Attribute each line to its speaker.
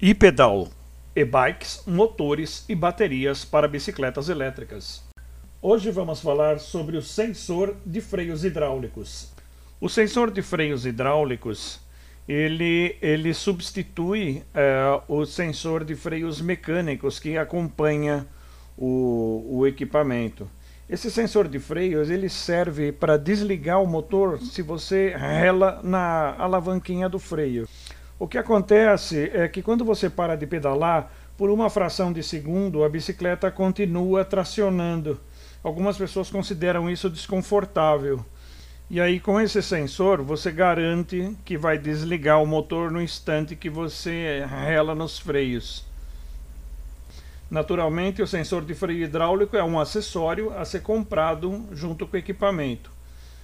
Speaker 1: e-pedal, e-bikes, motores e baterias para bicicletas elétricas. Hoje vamos falar sobre o sensor de freios hidráulicos. O sensor de freios hidráulicos ele, ele substitui é, o sensor de freios mecânicos que acompanha o, o equipamento. Esse sensor de freios ele serve para desligar o motor se você rela na alavanquinha do freio. O que acontece é que quando você para de pedalar, por uma fração de segundo a bicicleta continua tracionando. Algumas pessoas consideram isso desconfortável. E aí com esse sensor você garante que vai desligar o motor no instante que você rela nos freios. Naturalmente, o sensor de freio hidráulico é um acessório a ser comprado junto com o equipamento.